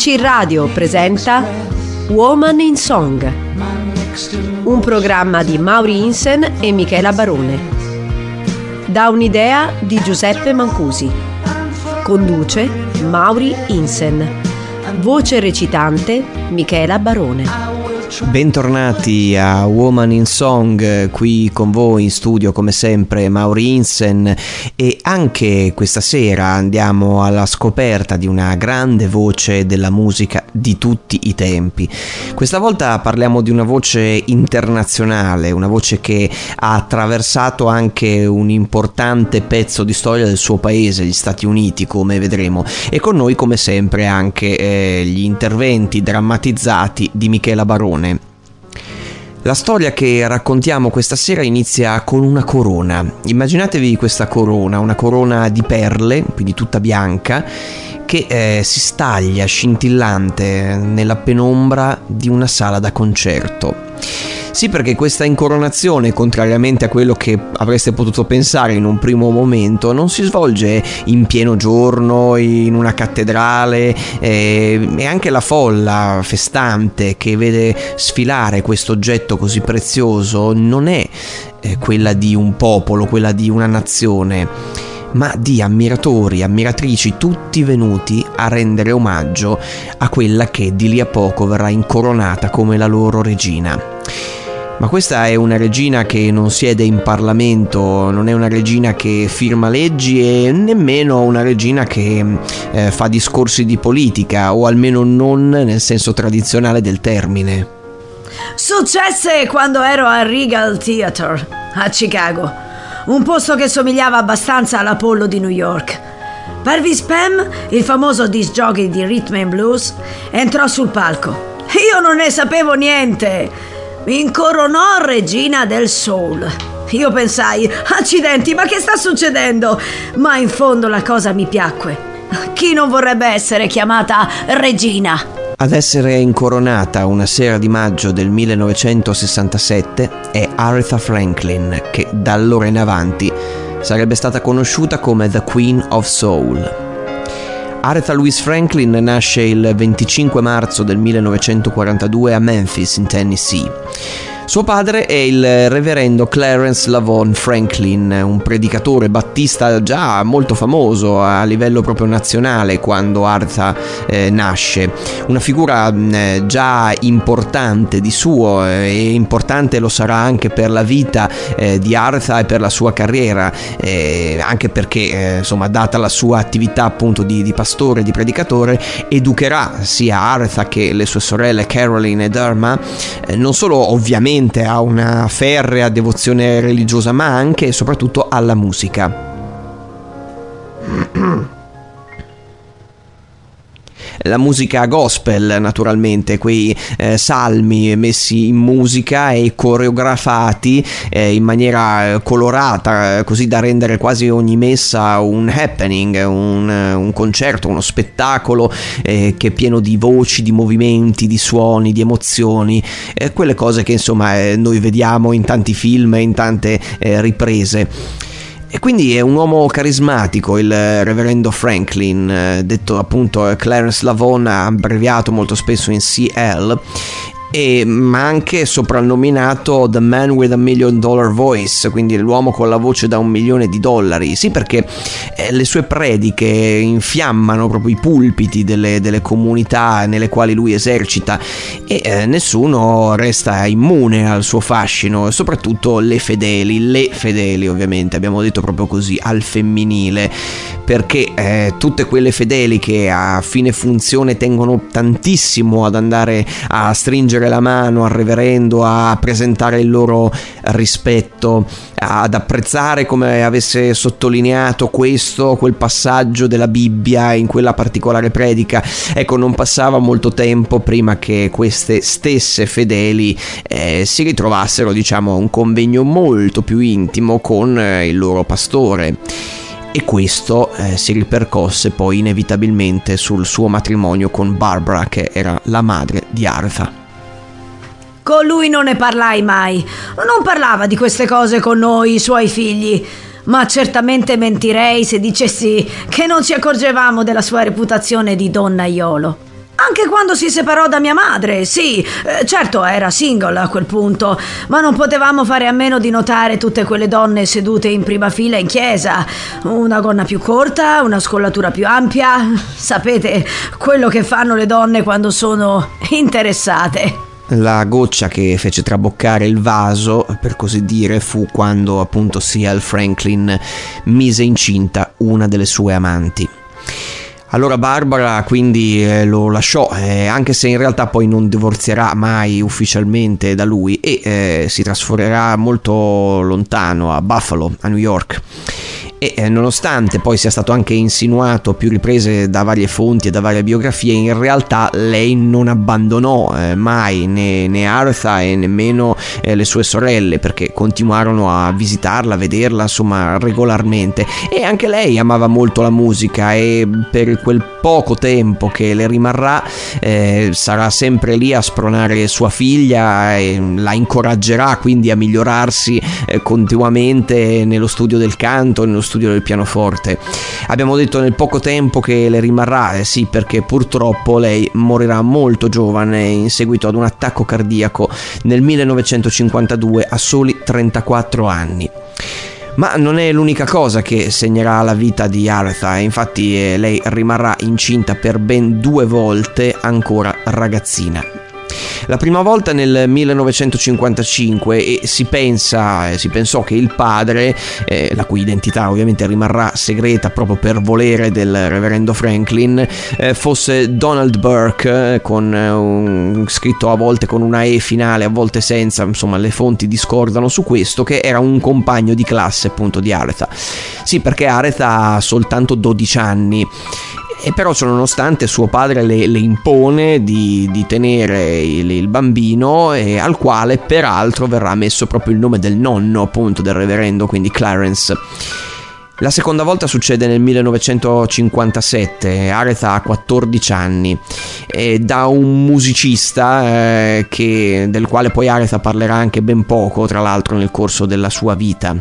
ABC Radio presenta Woman in Song, un programma di Mauri Insen e Michela Barone. Da un'idea di Giuseppe Mancusi. Conduce Mauri Insen. Voce recitante Michela Barone. Bentornati a Woman in Song, qui con voi in studio come sempre Mauri Insen e anche questa sera andiamo alla scoperta di una grande voce della musica di tutti i tempi. Questa volta parliamo di una voce internazionale, una voce che ha attraversato anche un importante pezzo di storia del suo paese, gli Stati Uniti, come vedremo, e con noi come sempre anche eh, gli interventi drammatizzati di Michela Barone. La storia che raccontiamo questa sera inizia con una corona. Immaginatevi questa corona, una corona di perle, quindi tutta bianca, che eh, si staglia scintillante nella penombra di una sala da concerto. Sì, perché questa incoronazione, contrariamente a quello che avreste potuto pensare in un primo momento, non si svolge in pieno giorno, in una cattedrale eh, e anche la folla festante che vede sfilare questo oggetto così prezioso non è eh, quella di un popolo, quella di una nazione ma di ammiratori, ammiratrici, tutti venuti a rendere omaggio a quella che di lì a poco verrà incoronata come la loro regina. Ma questa è una regina che non siede in Parlamento, non è una regina che firma leggi e nemmeno una regina che eh, fa discorsi di politica, o almeno non nel senso tradizionale del termine. Successe quando ero al Regal Theatre a Chicago, un posto che somigliava abbastanza all'Apollo di New York. Parvis Pam, il famoso disc jockey di Rhythm and Blues, entrò sul palco. Io non ne sapevo niente mi incoronò regina del soul. Io pensai, accidenti, ma che sta succedendo? Ma in fondo la cosa mi piacque. Chi non vorrebbe essere chiamata regina? Ad essere incoronata una sera di maggio del 1967 è Aretha Franklin, che da allora in avanti sarebbe stata conosciuta come The Queen of Soul. Aretha Louise Franklin nasce il 25 marzo del 1942 a Memphis, in Tennessee. Suo padre è il reverendo Clarence Lavon Franklin, un predicatore battista già molto famoso a livello proprio nazionale quando Artha eh, nasce, una figura eh, già importante di suo eh, e importante lo sarà anche per la vita eh, di Artha e per la sua carriera, eh, anche perché eh, insomma data la sua attività appunto di, di pastore, di predicatore, educherà sia Artha che le sue sorelle Caroline e Dharma, non solo ovviamente a una ferrea devozione religiosa, ma anche e soprattutto alla musica. La musica gospel naturalmente, quei eh, salmi messi in musica e coreografati eh, in maniera colorata, così da rendere quasi ogni messa un happening, un, un concerto, uno spettacolo eh, che è pieno di voci, di movimenti, di suoni, di emozioni, quelle cose che insomma eh, noi vediamo in tanti film e in tante eh, riprese. E quindi è un uomo carismatico, il reverendo Franklin, eh, detto appunto Clarence Lavon, abbreviato molto spesso in CL, e, ma anche soprannominato The Man with a Million Dollar Voice, quindi l'uomo con la voce da un milione di dollari. Sì, perché eh, le sue prediche infiammano proprio i pulpiti delle, delle comunità nelle quali lui esercita e eh, nessuno resta immune al suo fascino, soprattutto le fedeli, le fedeli ovviamente, abbiamo detto proprio così, al femminile, perché eh, tutte quelle fedeli che a fine funzione tengono tantissimo ad andare a stringere stringere la mano al reverendo, a presentare il loro rispetto, ad apprezzare come avesse sottolineato questo, quel passaggio della Bibbia in quella particolare predica. Ecco, non passava molto tempo prima che queste stesse fedeli eh, si ritrovassero, diciamo, a un convegno molto più intimo con eh, il loro pastore e questo eh, si ripercosse poi inevitabilmente sul suo matrimonio con Barbara che era la madre di Artha. Con lui non ne parlai mai. Non parlava di queste cose con noi, i suoi figli. Ma certamente mentirei se dicessi che non ci accorgevamo della sua reputazione di donnaiolo. Anche quando si separò da mia madre, sì, eh, certo era single a quel punto, ma non potevamo fare a meno di notare tutte quelle donne sedute in prima fila in chiesa. Una gonna più corta, una scollatura più ampia. Sapete quello che fanno le donne quando sono interessate. La goccia che fece traboccare il vaso, per così dire, fu quando appunto Seal Franklin mise incinta una delle sue amanti. Allora Barbara quindi eh, lo lasciò, eh, anche se in realtà poi non divorzierà mai ufficialmente da lui e eh, si trasferirà molto lontano a Buffalo, a New York e eh, nonostante poi sia stato anche insinuato a più riprese da varie fonti e da varie biografie, in realtà lei non abbandonò eh, mai né, né, Artha e nemmeno eh, le sue sorelle perché continuarono a visitarla, a vederla insomma regolarmente. E anche lei amava molto la musica e per quel poco tempo che le rimarrà eh, sarà sempre lì a spronare sua figlia e la incoraggerà quindi a migliorarsi eh, continuamente nello studio del canto, nello studio del pianoforte. Abbiamo detto nel poco tempo che le rimarrà, eh sì, perché purtroppo lei morirà molto giovane in seguito ad un attacco cardiaco nel 1952 a soli 34 anni. Ma non è l'unica cosa che segnerà la vita di Artha, infatti eh, lei rimarrà incinta per ben due volte ancora ragazzina. La prima volta nel 1955 e si pensa, eh, si pensò che il padre, eh, la cui identità ovviamente rimarrà segreta proprio per volere del reverendo Franklin, eh, fosse Donald Burke, eh, con eh, un, scritto a volte con una E finale, a volte senza, insomma le fonti discordano su questo, che era un compagno di classe appunto di Aretha. Sì, perché Aretha ha soltanto 12 anni e però nonostante suo padre le, le impone di, di tenere il, il, bambino e al quale peraltro verrà messo proprio il nome del nonno appunto del reverendo quindi Clarence la seconda volta succede nel 1957, Aretha ha 14 anni, da un musicista eh, che, del quale poi Aretha parlerà anche ben poco, tra l'altro nel corso della sua vita.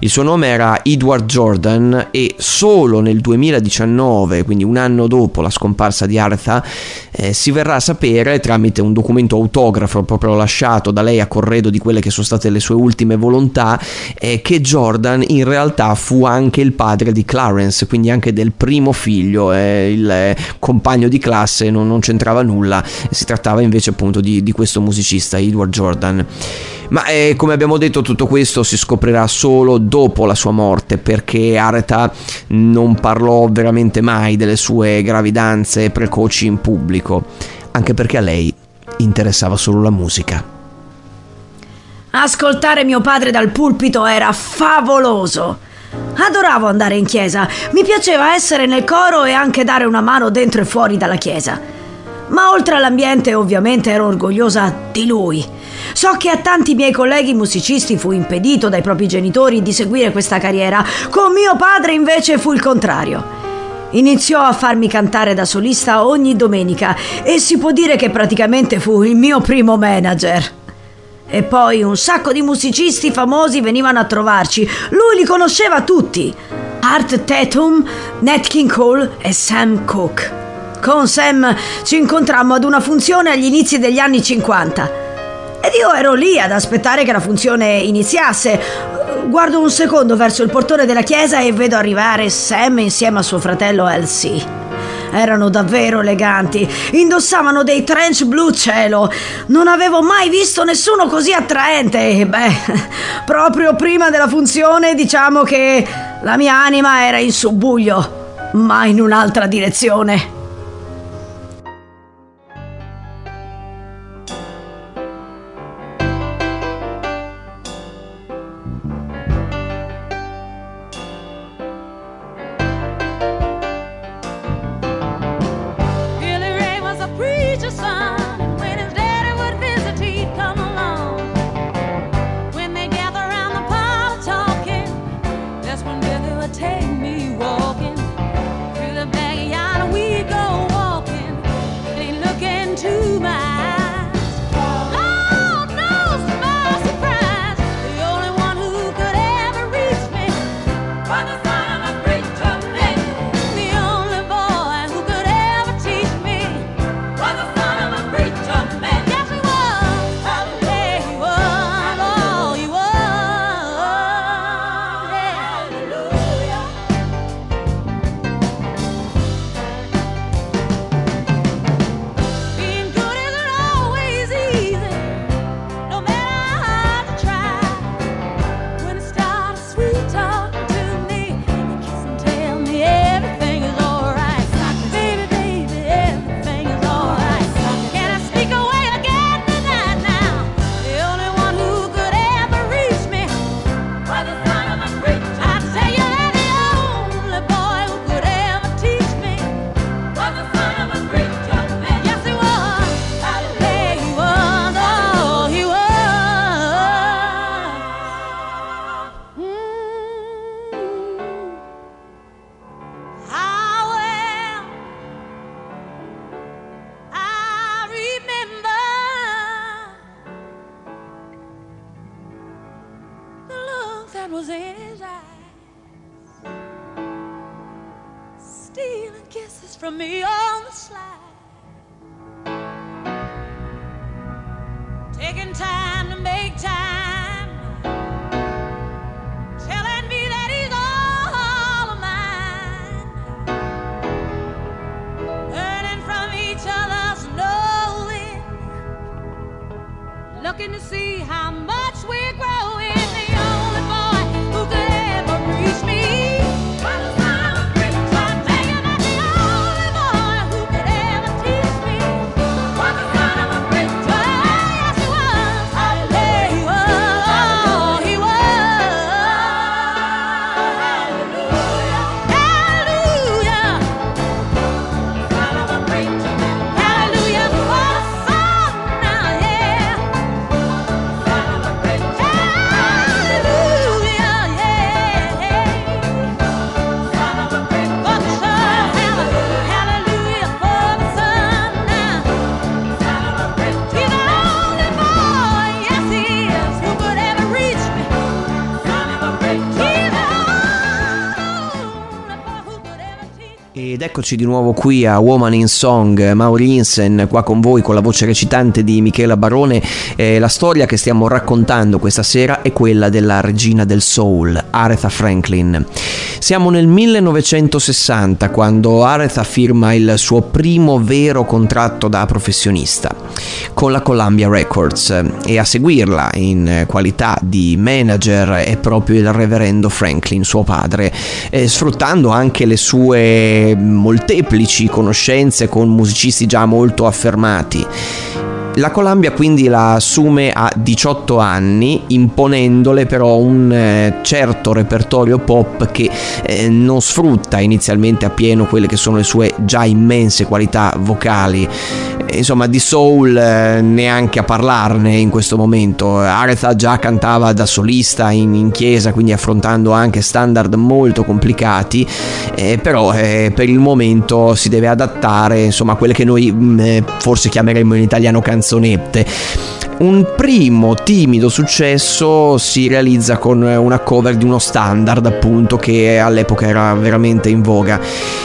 Il suo nome era Edward Jordan e solo nel 2019, quindi un anno dopo la scomparsa di Artha, eh, si verrà a sapere tramite un documento autografo proprio lasciato da lei a corredo di quelle che sono state le sue ultime volontà, eh, che Jordan in realtà fu anche il padre di Clarence, quindi anche del primo figlio, eh, il eh, compagno di classe non, non, c'entrava nulla, si trattava invece appunto di, di questo musicista, Edward Jordan. Ma eh, come abbiamo detto tutto questo si scoprirà solo dopo la sua morte perché Areta non parlò veramente mai delle sue gravidanze precoci in pubblico, anche perché a lei interessava solo la musica. Ascoltare mio padre dal pulpito era favoloso. Adoravo andare in chiesa, mi piaceva essere nel coro e anche dare una mano dentro e fuori dalla chiesa. Ma oltre all'ambiente ovviamente ero orgogliosa di lui So che a tanti miei colleghi musicisti fu impedito dai propri genitori di seguire questa carriera, con mio padre invece fu il contrario. Iniziò a farmi cantare da solista ogni domenica e si può dire che praticamente fu il mio primo manager. E poi un sacco di musicisti famosi venivano a trovarci. Lui li conosceva tutti. Art Tatum, Nat King Cole e Sam Cooke. Con Sam ci incontrammo ad una funzione agli inizi degli anni 50. Ed io ero lì ad aspettare che la funzione iniziasse. Guardo un secondo verso il portone della chiesa e vedo arrivare Sam insieme a suo fratello Elsie. Erano davvero eleganti, indossavano dei trench blu cielo. Non avevo mai visto nessuno così attraente. E beh, proprio prima della funzione diciamo che la mia anima era in subbuglio, ma in un'altra direzione. Eccoci di nuovo qui a Woman in Song, Mauri Insen qua con voi con la voce recitante di Michela Barone. Eh, la storia che stiamo raccontando questa sera è quella della regina del soul, Aretha Franklin. Siamo nel 1960 quando Aretha firma il suo primo vero contratto da professionista con la Columbia Records e a seguirla in qualità di manager è proprio il reverendo Franklin, suo padre, eh, sfruttando anche le sue molteplici conoscenze con musicisti già molto affermati. La Columbia quindi la assume a 18 anni, imponendole però un eh, certo repertorio pop che eh, non sfrutta inizialmente appieno quelle che sono le sue già immense qualità vocali. Insomma, di soul eh, neanche a parlarne in questo momento. Aretha già cantava da solista in, in chiesa, quindi affrontando anche standard molto complicati, eh, però eh, per il momento si deve adattare insomma, a quelle che noi mh, eh, forse chiameremmo in italiano canzonette. Un primo timido successo si realizza con una cover di uno standard, appunto, che all'epoca era veramente in voga.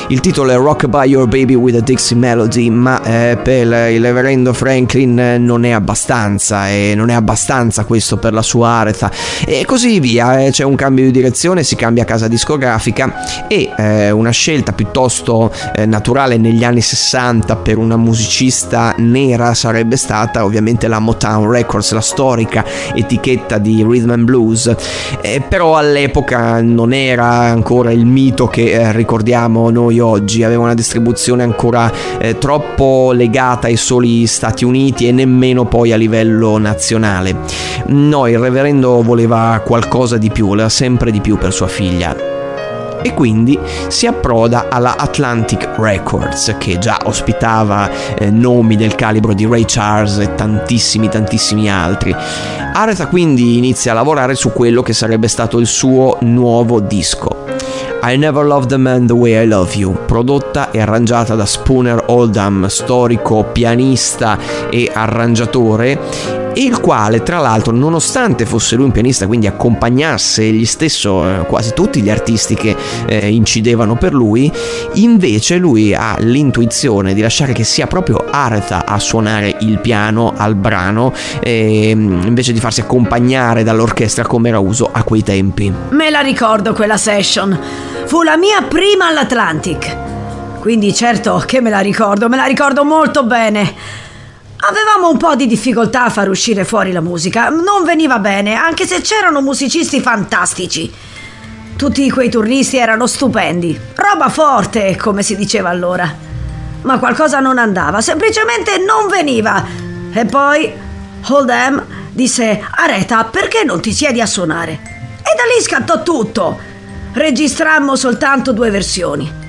Il titolo è Rock by Your Baby with a Dixie Melody, ma eh, per il reverendo Franklin non è abbastanza, e non è abbastanza questo per la sua Aretha. E così via, eh, c'è un cambio di direzione, si cambia casa discografica e eh, una scelta piuttosto eh, naturale negli anni 60 per una musicista nera sarebbe stata ovviamente la Motown Records, la storica etichetta di rhythm and blues, eh, però all'epoca non era ancora il mito che eh, ricordiamo noi oggi, aveva una distribuzione ancora eh, troppo legata ai soli Stati Uniti e nemmeno poi a livello nazionale. No, il reverendo voleva qualcosa di più, voleva sempre di più per sua figlia e quindi si approda alla Atlantic Records che già ospitava eh, nomi del calibro di Ray Charles e tantissimi tantissimi altri. Aretha quindi inizia a lavorare su quello che sarebbe stato il suo nuovo disco. I Never Loved a Man the Way I Love You, prodotta e arrangiata da Spooner Oldham, storico pianista e arrangiatore, il quale tra l'altro nonostante fosse lui un pianista quindi accompagnasse egli stesso eh, quasi tutti gli artisti che eh, incidevano per lui invece lui ha l'intuizione di lasciare che sia proprio Aretha a suonare il piano al brano eh, invece di farsi accompagnare dall'orchestra come era uso a quei tempi Me la ricordo quella session. Fu la mia prima all'Atlantic. Quindi certo che me la ricordo, me la ricordo molto bene. Avevamo un po' di difficoltà a far uscire fuori la musica. Non veniva bene, anche se c'erano musicisti fantastici. Tutti quei turnisti erano stupendi. Roba forte, come si diceva allora. Ma qualcosa non andava, semplicemente non veniva. E poi Hold'em disse: Areta, perché non ti siedi a suonare? E da lì scattò tutto. Registrammo soltanto due versioni.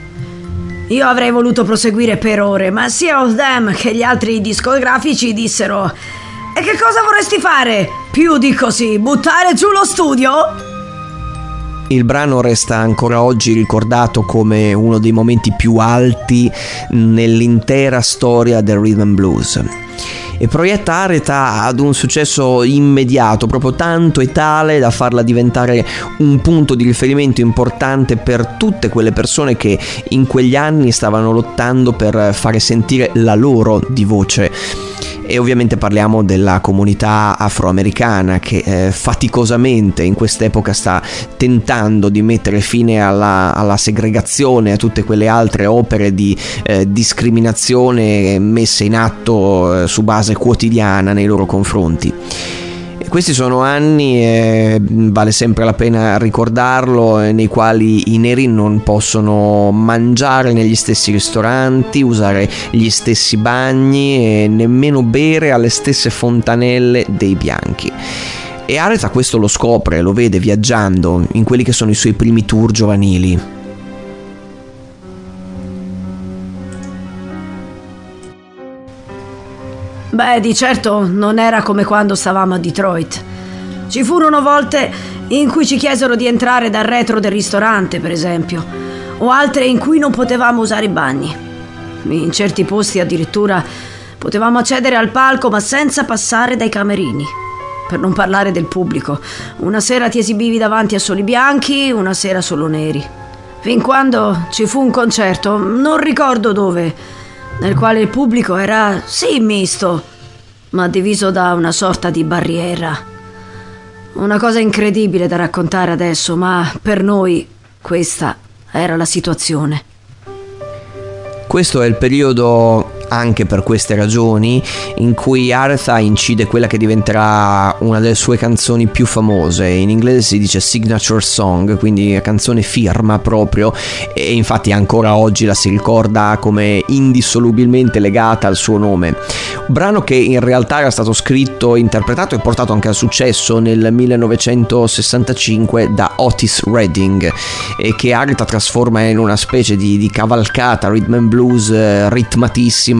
Io avrei voluto proseguire per ore, ma sia Oldham che gli altri discografici dissero: E che cosa vorresti fare? Più di così, buttare giù lo studio? Il brano resta ancora oggi ricordato come uno dei momenti più alti nell'intera storia del rhythm blues. E proietta Aretha ad un successo immediato, proprio tanto e tale da farla diventare un punto di riferimento importante per tutte quelle persone che in quegli anni stavano lottando per fare sentire la loro di voce e ovviamente parliamo della comunità afroamericana che eh, faticosamente in quest'epoca sta tentando di mettere fine alla, alla segregazione a tutte quelle altre opere di eh, discriminazione messe in atto eh, su base quotidiana nei loro confronti. Questi sono anni, e vale sempre la pena ricordarlo, eh, nei quali i neri non possono mangiare negli stessi ristoranti, usare gli stessi bagni e nemmeno bere alle stesse fontanelle dei bianchi. E Aretha questo lo scopre, lo vede viaggiando in quelli che sono i suoi primi tour giovanili. Beh, di certo non era come quando stavamo a Detroit. Ci furono volte in cui ci chiesero di entrare dal retro del ristorante, per esempio, o altre in cui non potevamo usare i bagni. In certi posti addirittura potevamo accedere al palco ma senza passare dai camerini. Per non parlare del pubblico. Una sera ti esibivi davanti a soli bianchi, una sera solo neri. Fin quando ci fu un concerto, non ricordo dove, nel quale il pubblico era sì misto, ma diviso da una sorta di barriera. Una cosa incredibile da raccontare adesso, ma per noi questa era la situazione. Questo è il periodo anche per queste ragioni in cui Aretha incide quella che diventerà una delle sue canzoni più famose. In inglese si dice signature song quindi canzone firma proprio e infatti ancora oggi la si ricorda come indissolubilmente legata al suo nome. Un brano che in realtà era stato scritto interpretato e portato anche al successo nel 1965 da Otis Redding e che Aretha trasforma in una specie di, di cavalcata rhythm and blues eh,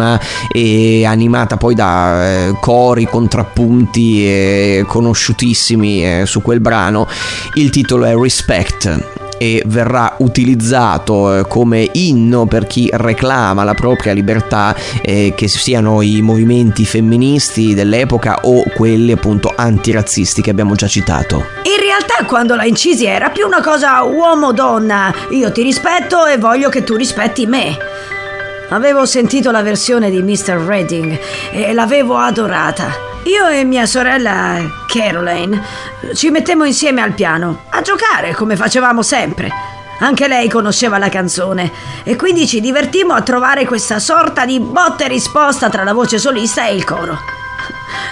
ritmatissima e animata poi da eh, cori, contrappunti eh, conosciutissimi su quel brano. Il titolo è Respect e verrà utilizzato eh, come inno per chi reclama la propria libertà, eh, che siano i movimenti femministi dell'epoca o quelli appunto antirazzisti che abbiamo già citato. In realtà quando la incisi era più una cosa uomo-donna. Io ti rispetto e voglio che tu rispetti me. Avevo sentito la versione di Mr. Redding e l'avevo adorata. Io e mia sorella Caroline ci mettemmo insieme al piano a giocare come facevamo sempre. Anche lei conosceva la canzone e quindi ci divertimmo a trovare questa sorta di botta e risposta tra la voce solista e il coro.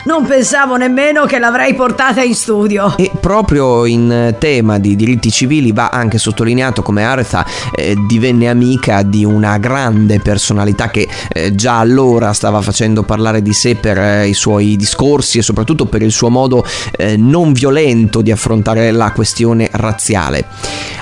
Non pensavo nemmeno che l'avrei portata in studio. E proprio in tema di diritti civili va anche sottolineato come Aretha eh, divenne amica di una grande personalità che eh, già allora stava facendo parlare di sé per eh, i suoi discorsi e soprattutto per il suo modo eh, non violento di affrontare la questione razziale.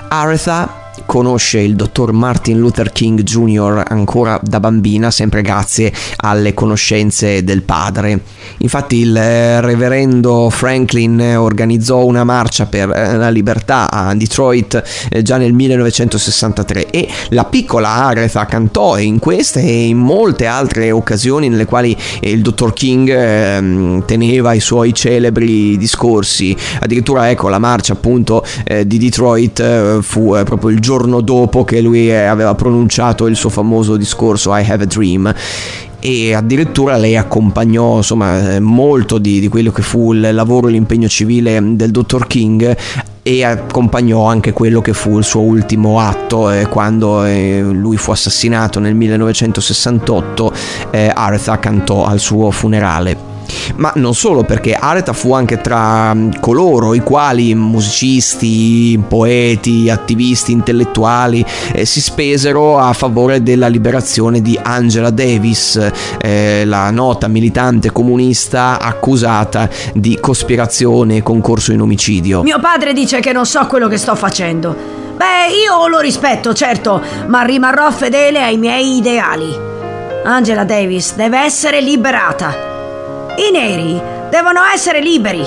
Aretha conosce il dottor Martin Luther King Jr. ancora da bambina, sempre grazie alle conoscenze del padre. Infatti il eh, reverendo Franklin organizzò una marcia per eh, la libertà a Detroit eh, già nel 1963 e la piccola Aretha cantò in queste e in molte altre occasioni nelle quali il dottor King ehm, teneva i suoi celebri discorsi. Addirittura ecco la marcia appunto di Detroit fu proprio il giorno dopo che lui eh, aveva pronunciato il suo famoso discorso I Have a Dream e addirittura lei accompagnò insomma eh, molto di, di quello che fu il lavoro e l'impegno civile del dottor King e accompagnò anche quello che fu il suo ultimo atto eh, quando eh, lui fu assassinato nel 1968 eh, Aretha cantò al suo funerale ma non solo perché Aretha fu anche tra mm, coloro i quali musicisti, poeti, attivisti intellettuali eh, si spesero a favore della liberazione di Angela Davis, eh, la nota militante comunista accusata di cospirazione e concorso in omicidio. Mio padre dice che non so quello che sto facendo. Beh, io lo rispetto, certo, ma rimarrò fedele ai miei ideali. Angela Davis deve essere liberata. I neri devono essere liberi.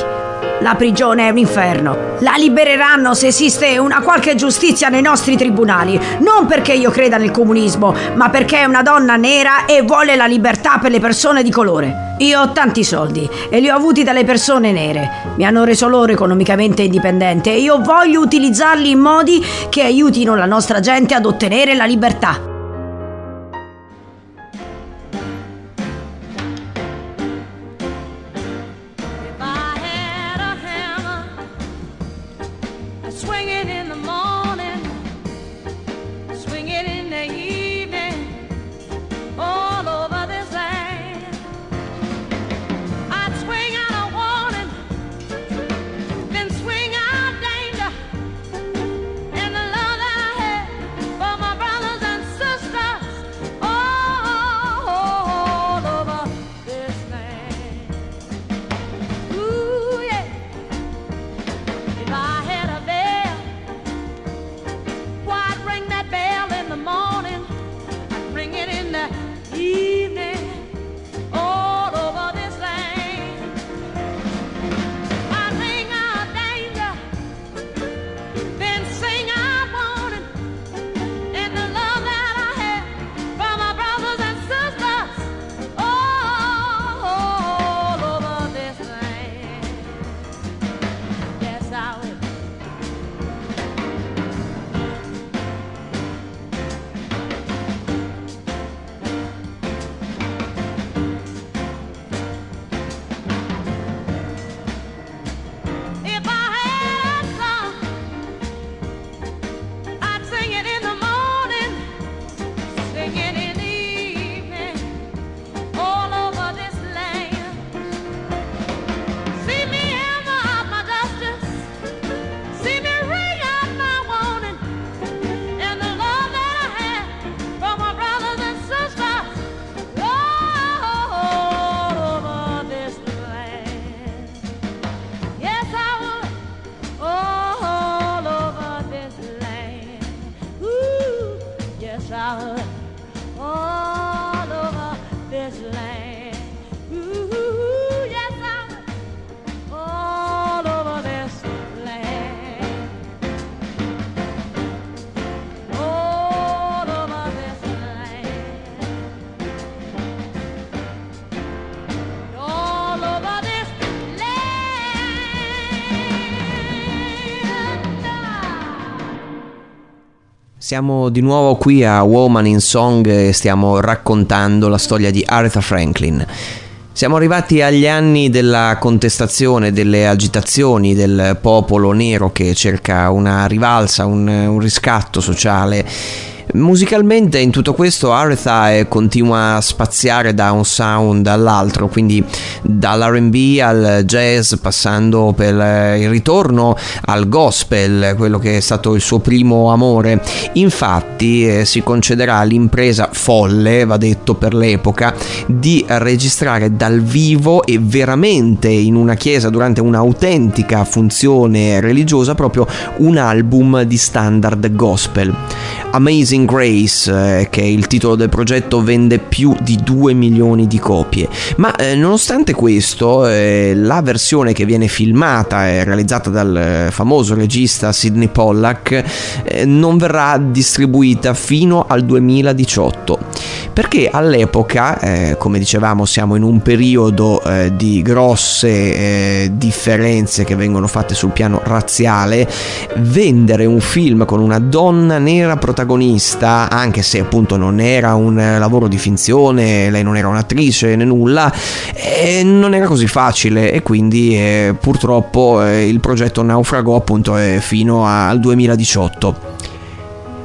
La prigione è un inferno. La libereranno se esiste una qualche giustizia nei nostri tribunali. Non perché io creda nel comunismo, ma perché è una donna nera e vuole la libertà per le persone di colore. Io ho tanti soldi e li ho avuti dalle persone nere. Mi hanno reso loro economicamente indipendente e io voglio utilizzarli in modi che aiutino la nostra gente ad ottenere la libertà. Siamo di nuovo qui a Woman in Song e stiamo raccontando la storia di Aretha Franklin. Siamo arrivati agli anni della contestazione, delle agitazioni del popolo nero che cerca una rivalsa, un, un riscatto sociale. Musicalmente in tutto questo Aretha eh, continua a spaziare da un sound all'altro, quindi dall'RB al jazz passando per eh, il ritorno al gospel, quello che è stato il suo primo amore. Infatti eh, si concederà l'impresa folle, va detto per l'epoca, di registrare dal vivo e veramente in una chiesa durante un'autentica funzione religiosa proprio un album di standard gospel. Amazing Grace, eh, che è il titolo del progetto, vende più di 2 milioni di copie. Ma eh, nonostante questo, eh, la versione che viene filmata e realizzata dal eh, famoso regista Sidney Pollack eh, non verrà distribuita fino al 2018. Perché all'epoca, eh, come dicevamo, siamo in un periodo di grosse differenze che vengono fatte sul piano razziale. Vendere un film con una donna nera protagonista, anche se appunto non era un lavoro di finzione, lei non era un'attrice né nulla, non era così facile e quindi eh, purtroppo eh, il progetto naufragò appunto eh, fino al 2018.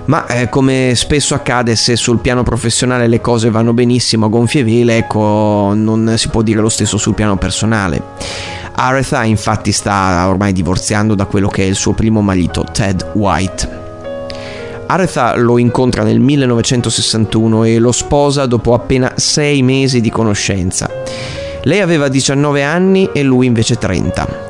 Ma eh, come spesso accade, se sul piano professionale le cose vanno benissimo a gonfie vele, ecco, non si può dire lo stesso sul piano personale. Aretha infatti sta ormai divorziando da quello che è il suo primo marito, Ted White. Aretha lo incontra nel 1961 e lo sposa dopo appena sei mesi di conoscenza. Lei aveva 19 anni e lui invece 30.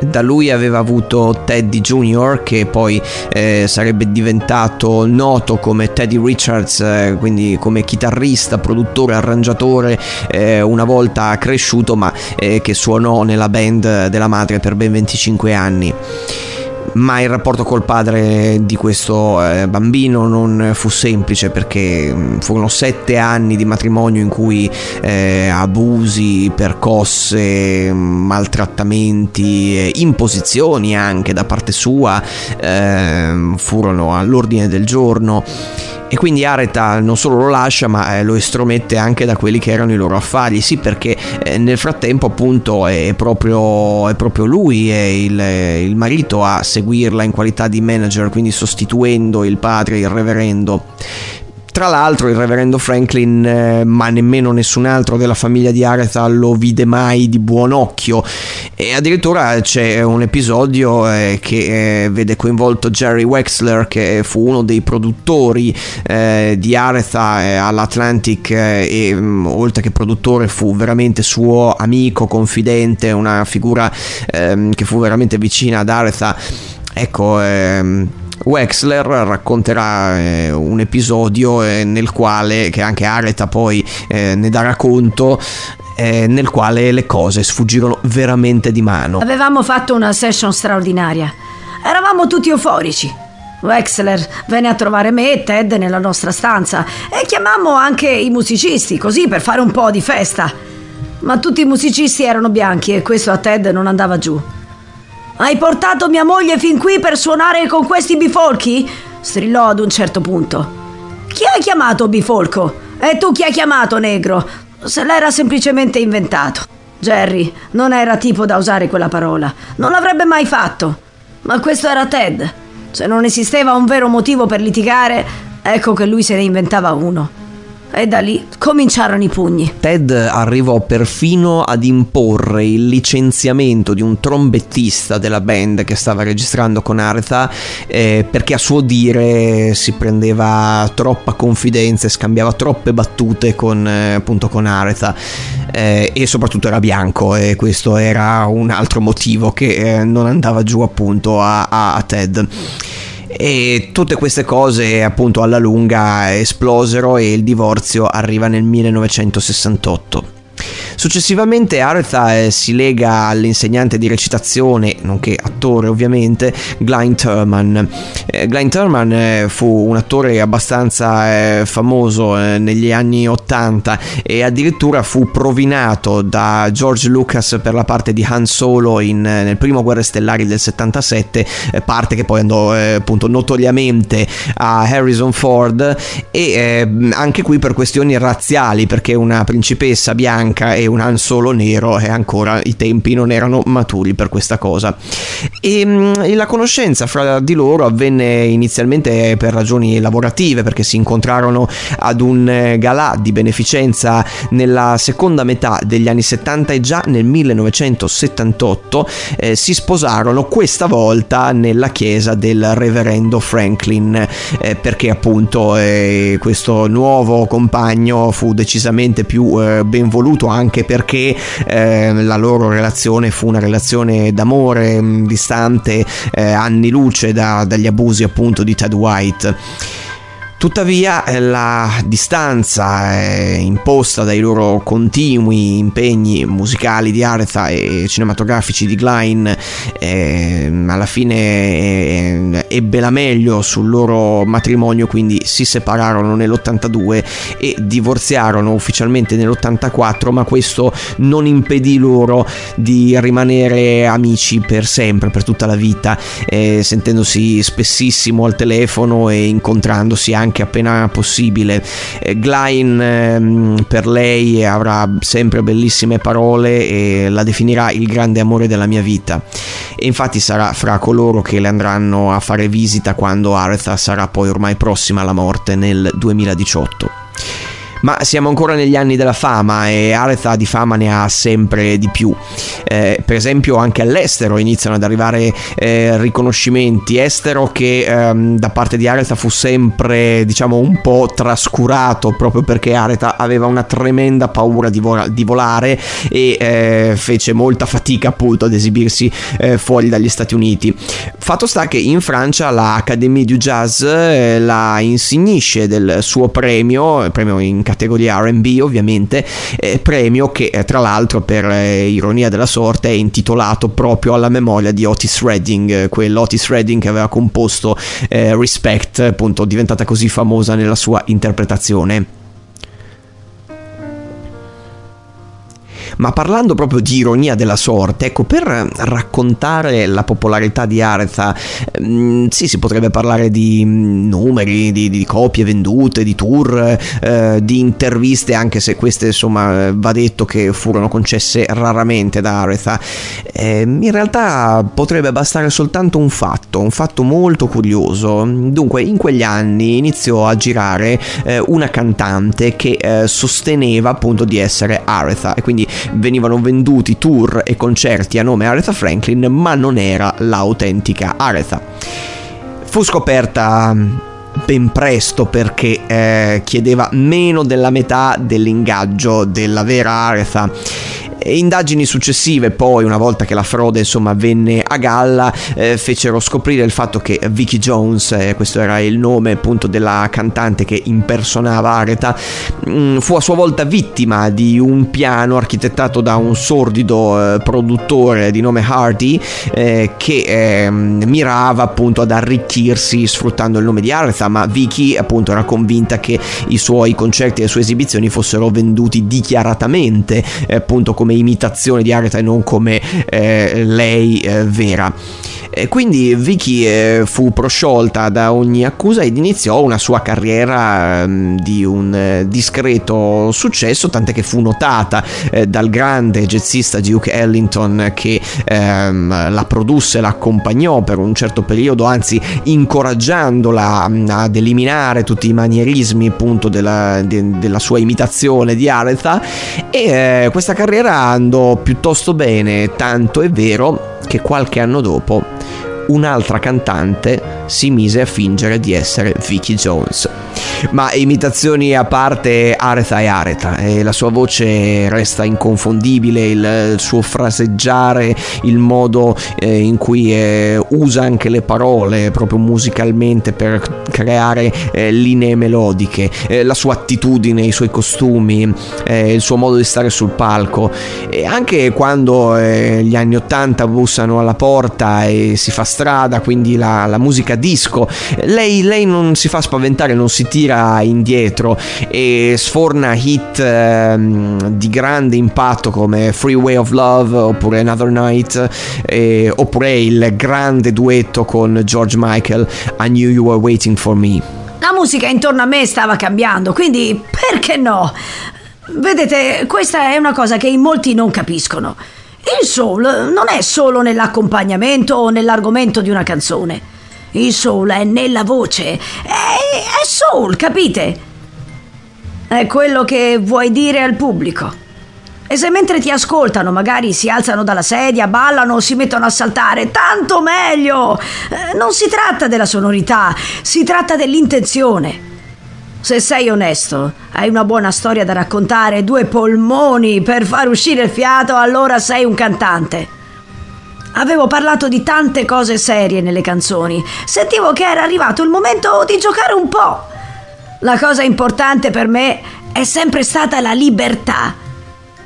Da lui aveva avuto Teddy Jr., che poi eh, sarebbe diventato noto come Teddy Richards, eh, quindi come chitarrista, produttore, arrangiatore, eh, una volta cresciuto, ma eh, che suonò nella band della madre per ben 25 anni ma il rapporto col padre di questo eh, bambino non fu semplice perché mh, furono sette anni di matrimonio in cui eh, abusi, percosse, mh, maltrattamenti, eh, imposizioni anche da parte sua ehm, furono all'ordine del giorno e quindi Areta non solo lo lascia ma eh, lo estromette anche da quelli che erano i loro affari. Sì perché eh, nel frattempo appunto è proprio, è proprio lui è il, il marito a seguirla in qualità di manager quindi sostituendo il padre il reverendo tra l'altro il reverendo Franklin, eh, ma nemmeno nessun altro della famiglia di Aretha lo vide mai di buon occhio e addirittura c'è un episodio eh, che eh, vede coinvolto Jerry Wexler che fu uno dei produttori eh, di Aretha eh, all'Atlantic eh, e mh, oltre che produttore fu veramente suo amico, confidente, una figura ehm, che fu veramente vicina ad Aretha. Ecco, ehm, Wexler racconterà eh, un episodio eh, nel quale, che anche Areta poi eh, ne darà conto, eh, nel quale le cose sfuggirono veramente di mano. Avevamo fatto una session straordinaria. Eravamo tutti euforici. Wexler venne a trovare me e Ted nella nostra stanza e chiamammo anche i musicisti, così per fare un po' di festa. Ma tutti i musicisti erano bianchi e questo a Ted non andava giù. Hai portato mia moglie fin qui per suonare con questi bifolchi? strillò ad un certo punto. Chi hai chiamato bifolco? E tu chi hai chiamato negro? Se l'era semplicemente inventato. Jerry non era tipo da usare quella parola. Non l'avrebbe mai fatto. Ma questo era Ted. Se non esisteva un vero motivo per litigare, ecco che lui se ne inventava uno. E da lì cominciarono i pugni. Ted arrivò perfino ad imporre il licenziamento di un trombettista della band che stava registrando con Aretha eh, perché a suo dire si prendeva troppa confidenza e scambiava troppe battute con, eh, appunto con Aretha eh, e soprattutto era bianco e questo era un altro motivo che eh, non andava giù appunto a, a, a Ted e tutte queste cose appunto alla lunga esplosero e il divorzio arriva nel 1968. Successivamente Aretha eh, si lega all'insegnante di recitazione, nonché attore ovviamente, Glenn Turman. Eh, Glenn Turman eh, fu un attore abbastanza famoso negli anni 80 e addirittura fu provinato da George Lucas per la parte di Han Solo in, nel primo Guerre Stellari del 77, eh, parte che poi andò appunto notoriamente a Harrison Ford e anche qui per questioni razziali perché una principessa bianca e un Han Solo nero e ancora i tempi non erano maturi per questa cosa. E mh, la conoscenza fra di loro avvenne inizialmente per ragioni lavorative perché si incontrarono ad un eh, galà di beneficenza nella seconda metà degli anni 70 e già nel 1978 eh, si sposarono questa volta nella chiesa del reverendo Franklin eh, perché appunto eh, questo nuovo compagno fu decisamente più eh, ben voluto anche perché eh, la loro relazione fu una relazione d'amore distante eh, anni luce da- dagli abusi appunto di Ted White. Tuttavia eh, la distanza eh, imposta dai loro continui impegni musicali di Aretha e cinematografici di Klein eh, alla fine eh, ebbe la meglio sul loro matrimonio, quindi si separarono nell'82 e divorziarono ufficialmente nell'84, ma questo non impedì loro di rimanere amici per sempre, per tutta la vita, eh, sentendosi spessissimo al telefono e incontrandosi anche appena possibile. Eh, Glein ehm, per lei avrà sempre bellissime parole e la definirà il grande amore della mia vita. E infatti sarà fra coloro che le andranno a fare visita quando Aretha sarà poi ormai prossima alla morte nel 2018. Ma siamo ancora negli anni della fama e Aretha di fama ne ha sempre di più. Eh, per esempio anche all'estero iniziano ad arrivare eh, riconoscimenti estero che ehm, da parte di Aretha fu sempre diciamo un po' trascurato proprio perché Aretha aveva una tremenda paura di, vola- di volare e eh, fece molta fatica appunto ad esibirsi eh, fuori dagli Stati Uniti. Fatto sta che in Francia l'Académie du Jazz eh, la insignisce del suo premio, premio in categoria RB ovviamente, eh, premio che eh, tra l'altro per eh, ironia della sorte è intitolato proprio alla memoria di Otis Redding, eh, quell'Otis Redding che aveva composto eh, Respect, appunto diventata così famosa nella sua interpretazione. Ma parlando proprio di ironia della sorte, ecco, per raccontare la popolarità di Aretha, mm, sì, si potrebbe parlare di mm, numeri, di, di copie vendute, di tour, eh, di interviste, anche se queste, insomma, va detto che furono concesse raramente da Aretha. Eh, in realtà potrebbe bastare soltanto un fatto, un fatto molto curioso. Dunque, in quegli anni iniziò a girare eh, una cantante che eh, sosteneva appunto di essere Aretha e quindi venivano venduti tour e concerti a nome Aretha Franklin, ma non era l'autentica Aretha. Fu scoperta mm, ben presto perché eh, chiedeva meno della metà dell'ingaggio della vera Aretha. Indagini successive poi, una volta che la frode insomma venne a galla, eh, fecero scoprire il fatto che Vicky Jones, eh, questo era il nome appunto della cantante che impersonava Aretha, mh, fu a sua volta vittima di un piano architettato da un sordido eh, produttore di nome Hardy eh, che ehm, mirava appunto ad arricchirsi sfruttando il nome di Aretha, ma Vicky appunto era convinta che i suoi concerti e le sue esibizioni fossero venduti dichiaratamente eh, appunto come imitazione di Aretha e non come eh, lei eh, vera. E quindi Vicky eh, fu prosciolta da ogni accusa ed iniziò una sua carriera ehm, di un eh, discreto successo, tant'è che fu notata eh, dal grande jazzista Duke Ellington che ehm, la produsse, l'accompagnò per un certo periodo, anzi incoraggiandola ad eliminare tutti i manierismi appunto della, de- della sua imitazione di Aretha. E questa carriera andò piuttosto bene, tanto è vero che qualche anno dopo un'altra cantante si mise a fingere di essere Vicky Jones. Ma imitazioni a parte, Aretha è Aretha e la sua voce resta inconfondibile, il suo fraseggiare, il modo eh, in cui eh, usa anche le parole proprio musicalmente per creare eh, linee melodiche, eh, la sua attitudine, i suoi costumi, eh, il suo modo di stare sul palco. E anche quando eh, gli anni 80 bussano alla porta e si fa strada, quindi la, la musica disco, lei, lei non si fa spaventare, non si tira indietro e sforna hit ehm, di grande impatto come Freeway of Love oppure Another Night eh, oppure il grande duetto con George Michael I Knew You Were Waiting for Me. La musica intorno a me stava cambiando, quindi perché no? Vedete, questa è una cosa che in molti non capiscono. Il soul non è solo nell'accompagnamento o nell'argomento di una canzone. Il soul è nella voce. È, è soul, capite? È quello che vuoi dire al pubblico. E se mentre ti ascoltano magari si alzano dalla sedia, ballano o si mettono a saltare, tanto meglio! Eh, Non si tratta della sonorità, si tratta dell'intenzione. Se sei onesto, hai una buona storia da raccontare, due polmoni per far uscire il fiato, allora sei un cantante. Avevo parlato di tante cose serie nelle canzoni. Sentivo che era arrivato il momento di giocare un po'. La cosa importante per me è sempre stata la libertà.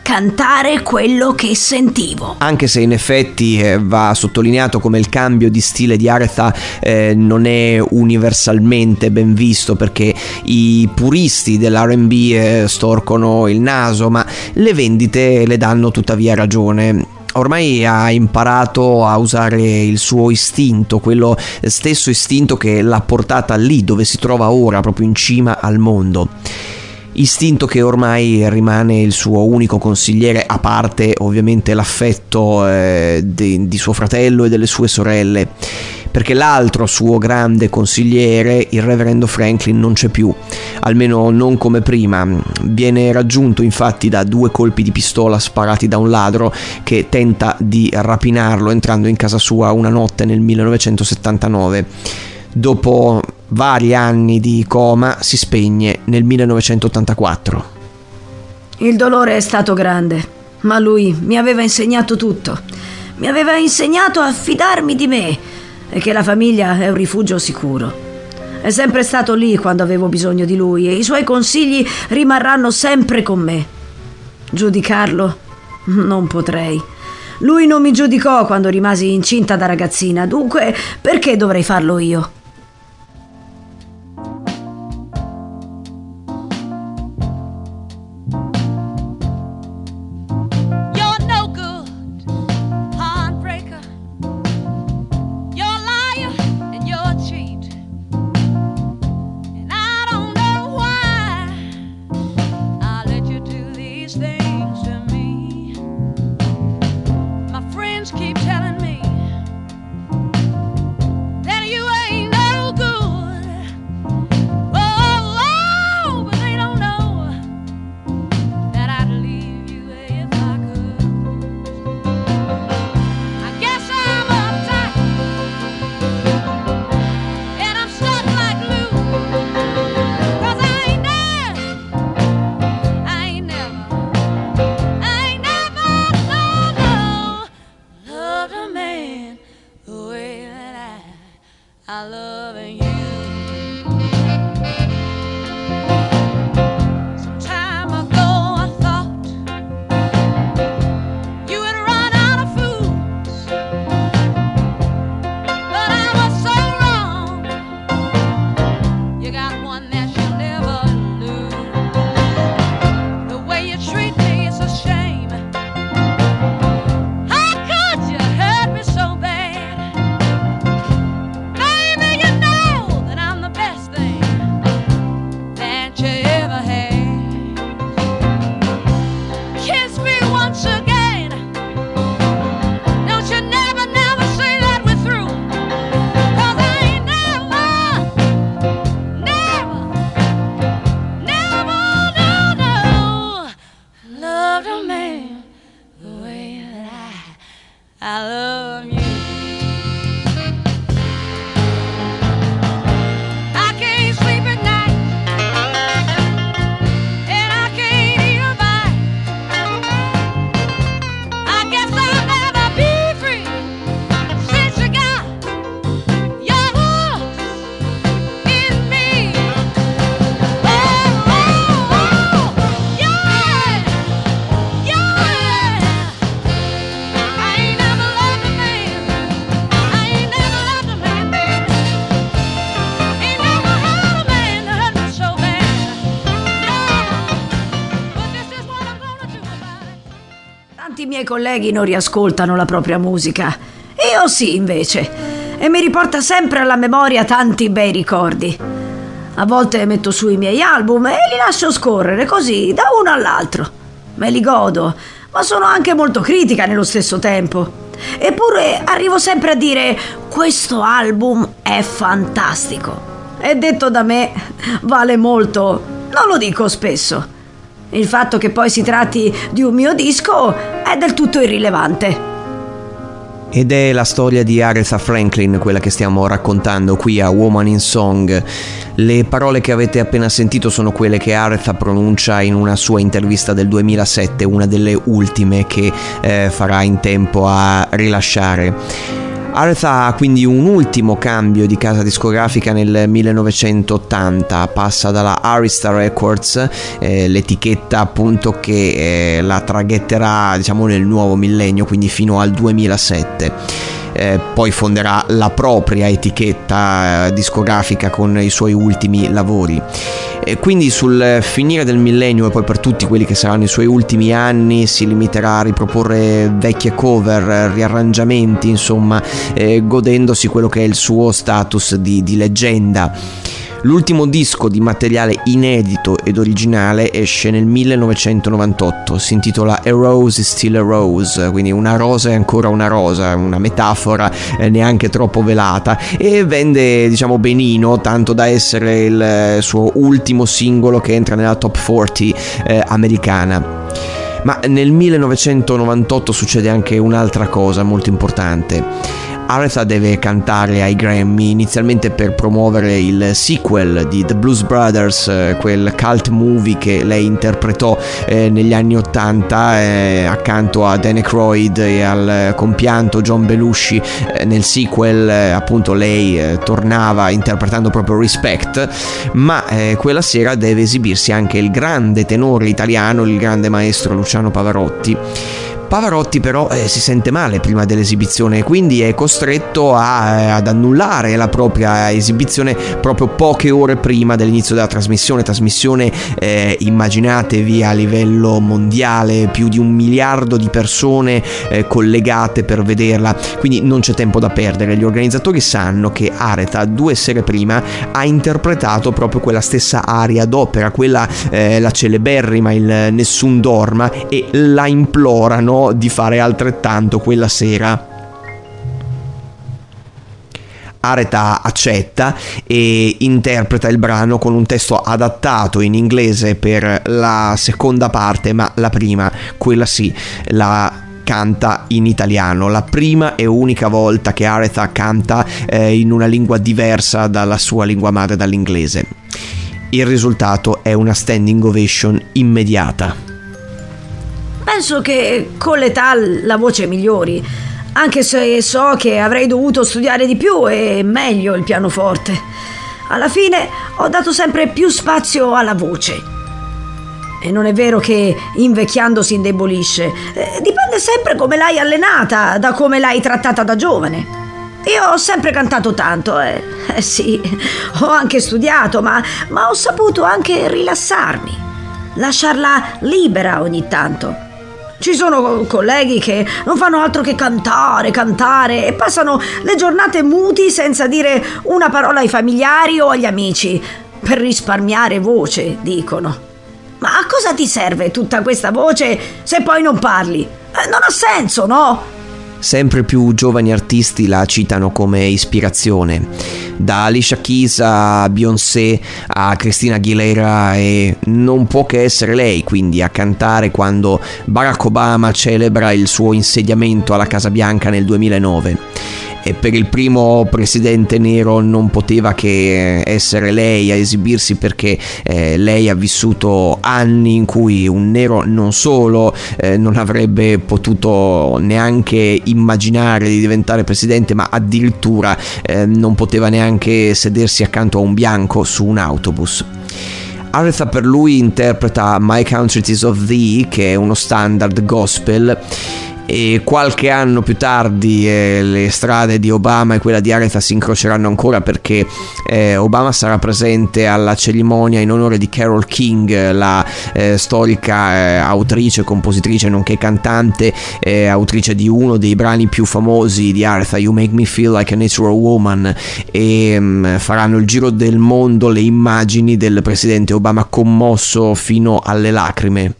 Cantare quello che sentivo. Anche se in effetti eh, va sottolineato come il cambio di stile di Aretha eh, non è universalmente ben visto perché i puristi dell'RB eh, storcono il naso, ma le vendite le danno tuttavia ragione ormai ha imparato a usare il suo istinto, quello stesso istinto che l'ha portata lì dove si trova ora, proprio in cima al mondo. Istinto che ormai rimane il suo unico consigliere, a parte ovviamente l'affetto eh, di, di suo fratello e delle sue sorelle, perché l'altro suo grande consigliere, il reverendo Franklin, non c'è più, almeno non come prima. Viene raggiunto infatti da due colpi di pistola sparati da un ladro che tenta di rapinarlo entrando in casa sua una notte nel 1979. Dopo vari anni di coma si spegne nel 1984. Il dolore è stato grande, ma lui mi aveva insegnato tutto. Mi aveva insegnato a fidarmi di me e che la famiglia è un rifugio sicuro. È sempre stato lì quando avevo bisogno di lui e i suoi consigli rimarranno sempre con me. Giudicarlo? Non potrei. Lui non mi giudicò quando rimasi incinta da ragazzina, dunque perché dovrei farlo io? Colleghi non riascoltano la propria musica. Io sì, invece. E mi riporta sempre alla memoria tanti bei ricordi. A volte metto su i miei album e li lascio scorrere così, da uno all'altro. Me li godo, ma sono anche molto critica nello stesso tempo. Eppure arrivo sempre a dire: questo album è fantastico. E detto da me, vale molto. Non lo dico spesso. Il fatto che poi si tratti di un mio disco è del tutto irrilevante. Ed è la storia di Aretha Franklin quella che stiamo raccontando qui a Woman in Song. Le parole che avete appena sentito sono quelle che Aretha pronuncia in una sua intervista del 2007, una delle ultime che eh, farà in tempo a rilasciare. Aretha ha quindi un ultimo cambio di casa discografica nel 1980, passa dalla Arista Records, eh, l'etichetta appunto che eh, la traghetterà diciamo nel nuovo millennio, quindi fino al 2007. Eh, poi fonderà la propria etichetta eh, discografica con i suoi ultimi lavori. E quindi sul finire del millennio e poi per tutti quelli che saranno i suoi ultimi anni si limiterà a riproporre vecchie cover, riarrangiamenti, insomma, eh, godendosi quello che è il suo status di, di leggenda. L'ultimo disco di materiale inedito ed originale esce nel 1998, si intitola A Rose is Still a Rose, quindi una rosa è ancora una rosa, una metafora eh, neanche troppo velata e vende diciamo benino, tanto da essere il eh, suo ultimo singolo che entra nella top 40 eh, americana. Ma nel 1998 succede anche un'altra cosa molto importante. Aretha deve cantare ai Grammy inizialmente per promuovere il sequel di The Blues Brothers, eh, quel cult movie che lei interpretò eh, negli anni 80 eh, accanto a Dan Aykroyd e al compianto John Belushi. Eh, nel sequel eh, appunto lei eh, tornava interpretando proprio Respect, ma quella sera deve esibirsi anche il grande tenore italiano, il grande maestro Luciano Pavarotti. Pavarotti però eh, si sente male prima dell'esibizione quindi è costretto a, eh, ad annullare la propria esibizione proprio poche ore prima dell'inizio della trasmissione, trasmissione eh, immaginatevi a livello mondiale, più di un miliardo di persone eh, collegate per vederla, quindi non c'è tempo da perdere, gli organizzatori sanno che Aretha due sere prima ha interpretato proprio quella stessa aria d'opera, quella eh, la celeberrima, il Nessun Dorma e la implorano di fare altrettanto quella sera. Areta accetta e interpreta il brano con un testo adattato in inglese per la seconda parte, ma la prima, quella sì, la canta in italiano, la prima e unica volta che Aretha canta eh, in una lingua diversa dalla sua lingua madre, dall'inglese. Il risultato è una standing ovation immediata. Penso che con l'età la voce migliori, anche se so che avrei dovuto studiare di più e meglio il pianoforte. Alla fine ho dato sempre più spazio alla voce. E non è vero che invecchiando si indebolisce, eh, dipende sempre come l'hai allenata, da come l'hai trattata da giovane. Io ho sempre cantato tanto, eh. eh sì, ho anche studiato, ma, ma ho saputo anche rilassarmi, lasciarla libera ogni tanto. Ci sono colleghi che non fanno altro che cantare, cantare e passano le giornate muti senza dire una parola ai familiari o agli amici. Per risparmiare voce, dicono. Ma a cosa ti serve tutta questa voce se poi non parli? Eh, non ha senso, no? Sempre più giovani artisti la citano come ispirazione, da Alicia Keys a Beyoncé a Christina Aguilera e non può che essere lei quindi a cantare quando Barack Obama celebra il suo insediamento alla Casa Bianca nel 2009 e per il primo presidente nero non poteva che essere lei a esibirsi perché eh, lei ha vissuto anni in cui un nero non solo eh, non avrebbe potuto neanche immaginare di diventare presidente ma addirittura eh, non poteva neanche sedersi accanto a un bianco su un autobus. Aretha per lui interpreta My Country Is of Thee, che è uno standard gospel e qualche anno più tardi eh, le strade di Obama e quella di Aretha si incroceranno ancora perché eh, Obama sarà presente alla cerimonia in onore di Carol King, la eh, storica eh, autrice, compositrice nonché cantante, eh, autrice di uno dei brani più famosi di Aretha, You Make Me Feel Like a Natural Woman e um, faranno il giro del mondo le immagini del presidente Obama commosso fino alle lacrime.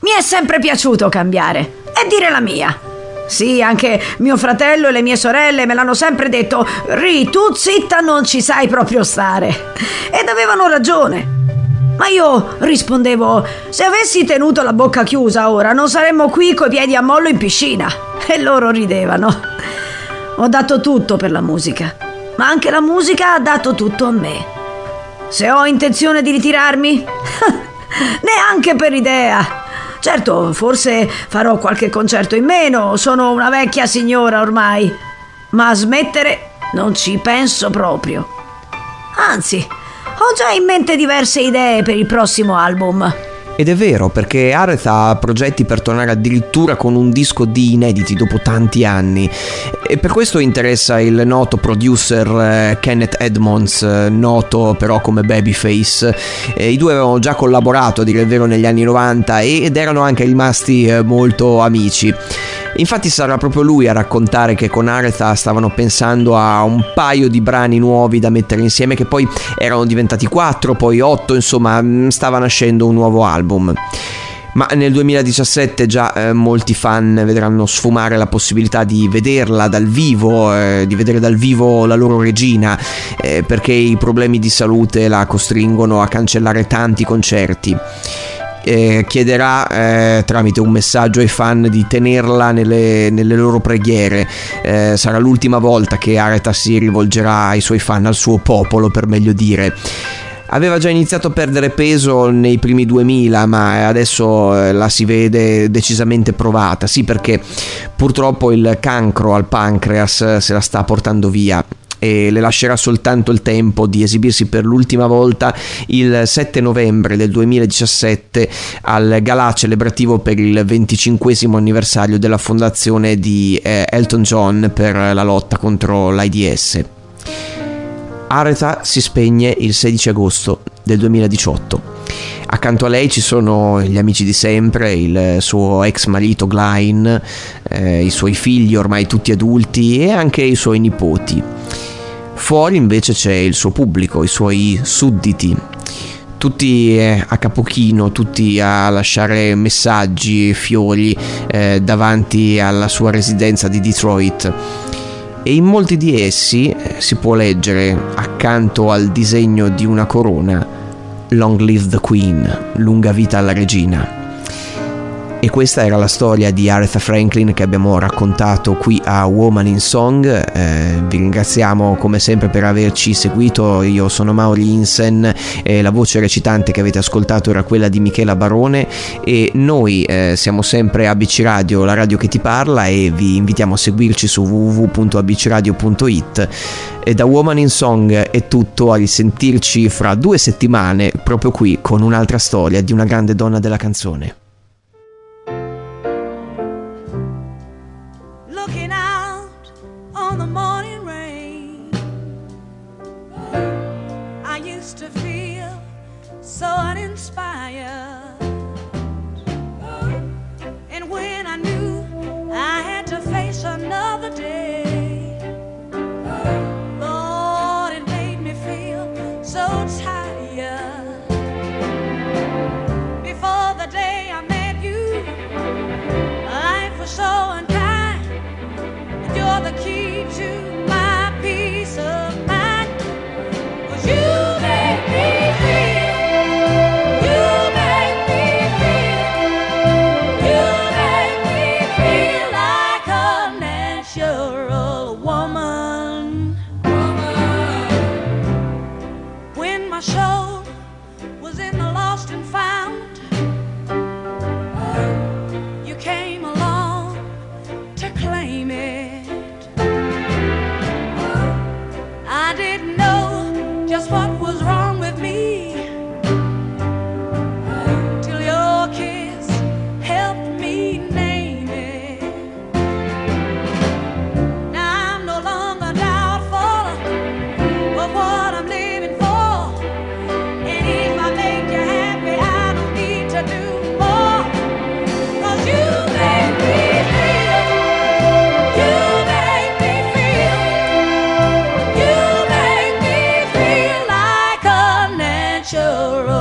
Mi è sempre piaciuto cambiare e dire la mia. Sì, anche mio fratello e le mie sorelle me l'hanno sempre detto: Ri, tu zitta non ci sai proprio stare. Ed avevano ragione. Ma io rispondevo: Se avessi tenuto la bocca chiusa ora, non saremmo qui coi piedi a mollo in piscina. E loro ridevano. Ho dato tutto per la musica, ma anche la musica ha dato tutto a me. Se ho intenzione di ritirarmi, neanche per idea. Certo, forse farò qualche concerto in meno, sono una vecchia signora ormai, ma a smettere non ci penso proprio. Anzi, ho già in mente diverse idee per il prossimo album. Ed è vero, perché Aretha ha progetti per tornare addirittura con un disco di inediti dopo tanti anni. E per questo interessa il noto producer eh, Kenneth Edmonds, eh, noto però come Babyface. I due avevano già collaborato, a dire il vero, negli anni 90 ed erano anche rimasti eh, molto amici. Infatti sarà proprio lui a raccontare che con Aretha stavano pensando a un paio di brani nuovi da mettere insieme che poi erano diventati quattro, poi otto, insomma mm, stava nascendo un nuovo album. Ma nel 2017 già eh, molti fan vedranno sfumare la possibilità di vederla dal vivo, eh, di vedere dal vivo la loro regina, eh, perché i problemi di salute la costringono a cancellare tanti concerti. Eh, chiederà eh, tramite un messaggio ai fan di tenerla nelle, nelle loro preghiere. Eh, sarà l'ultima volta che Aretha si rivolgerà ai suoi fan, al suo popolo per meglio dire. Aveva già iniziato a perdere peso nei primi 2000, ma adesso eh, la si vede decisamente provata. Sì, perché purtroppo il cancro al pancreas se la sta portando via e le lascerà soltanto il tempo di esibirsi per l'ultima volta il 7 novembre del 2017 al galà celebrativo per il 25 anniversario della fondazione di eh, Elton John per la lotta contro l'AIDS. Aretha si spegne il 16 agosto del 2018. Accanto a lei ci sono gli amici di sempre, il suo ex marito Glyne, eh, i suoi figli ormai tutti adulti e anche i suoi nipoti. Fuori invece c'è il suo pubblico, i suoi sudditi, tutti eh, a capochino, tutti a lasciare messaggi, fiori eh, davanti alla sua residenza di Detroit. E in molti di essi eh, si può leggere, accanto al disegno di una corona, Long live the Queen, lunga vita alla regina. E questa era la storia di Aretha Franklin che abbiamo raccontato qui a Woman in Song. Eh, vi ringraziamo come sempre per averci seguito. Io sono Mauri Insen e la voce recitante che avete ascoltato era quella di Michela Barone e noi eh, siamo sempre ABC Radio, la radio che ti parla e vi invitiamo a seguirci su www.abcradio.it. E da Woman in Song è tutto, a risentirci fra due settimane proprio qui con un'altra storia di una grande donna della canzone. The morning rain. I used to feel so uninspired. Sure.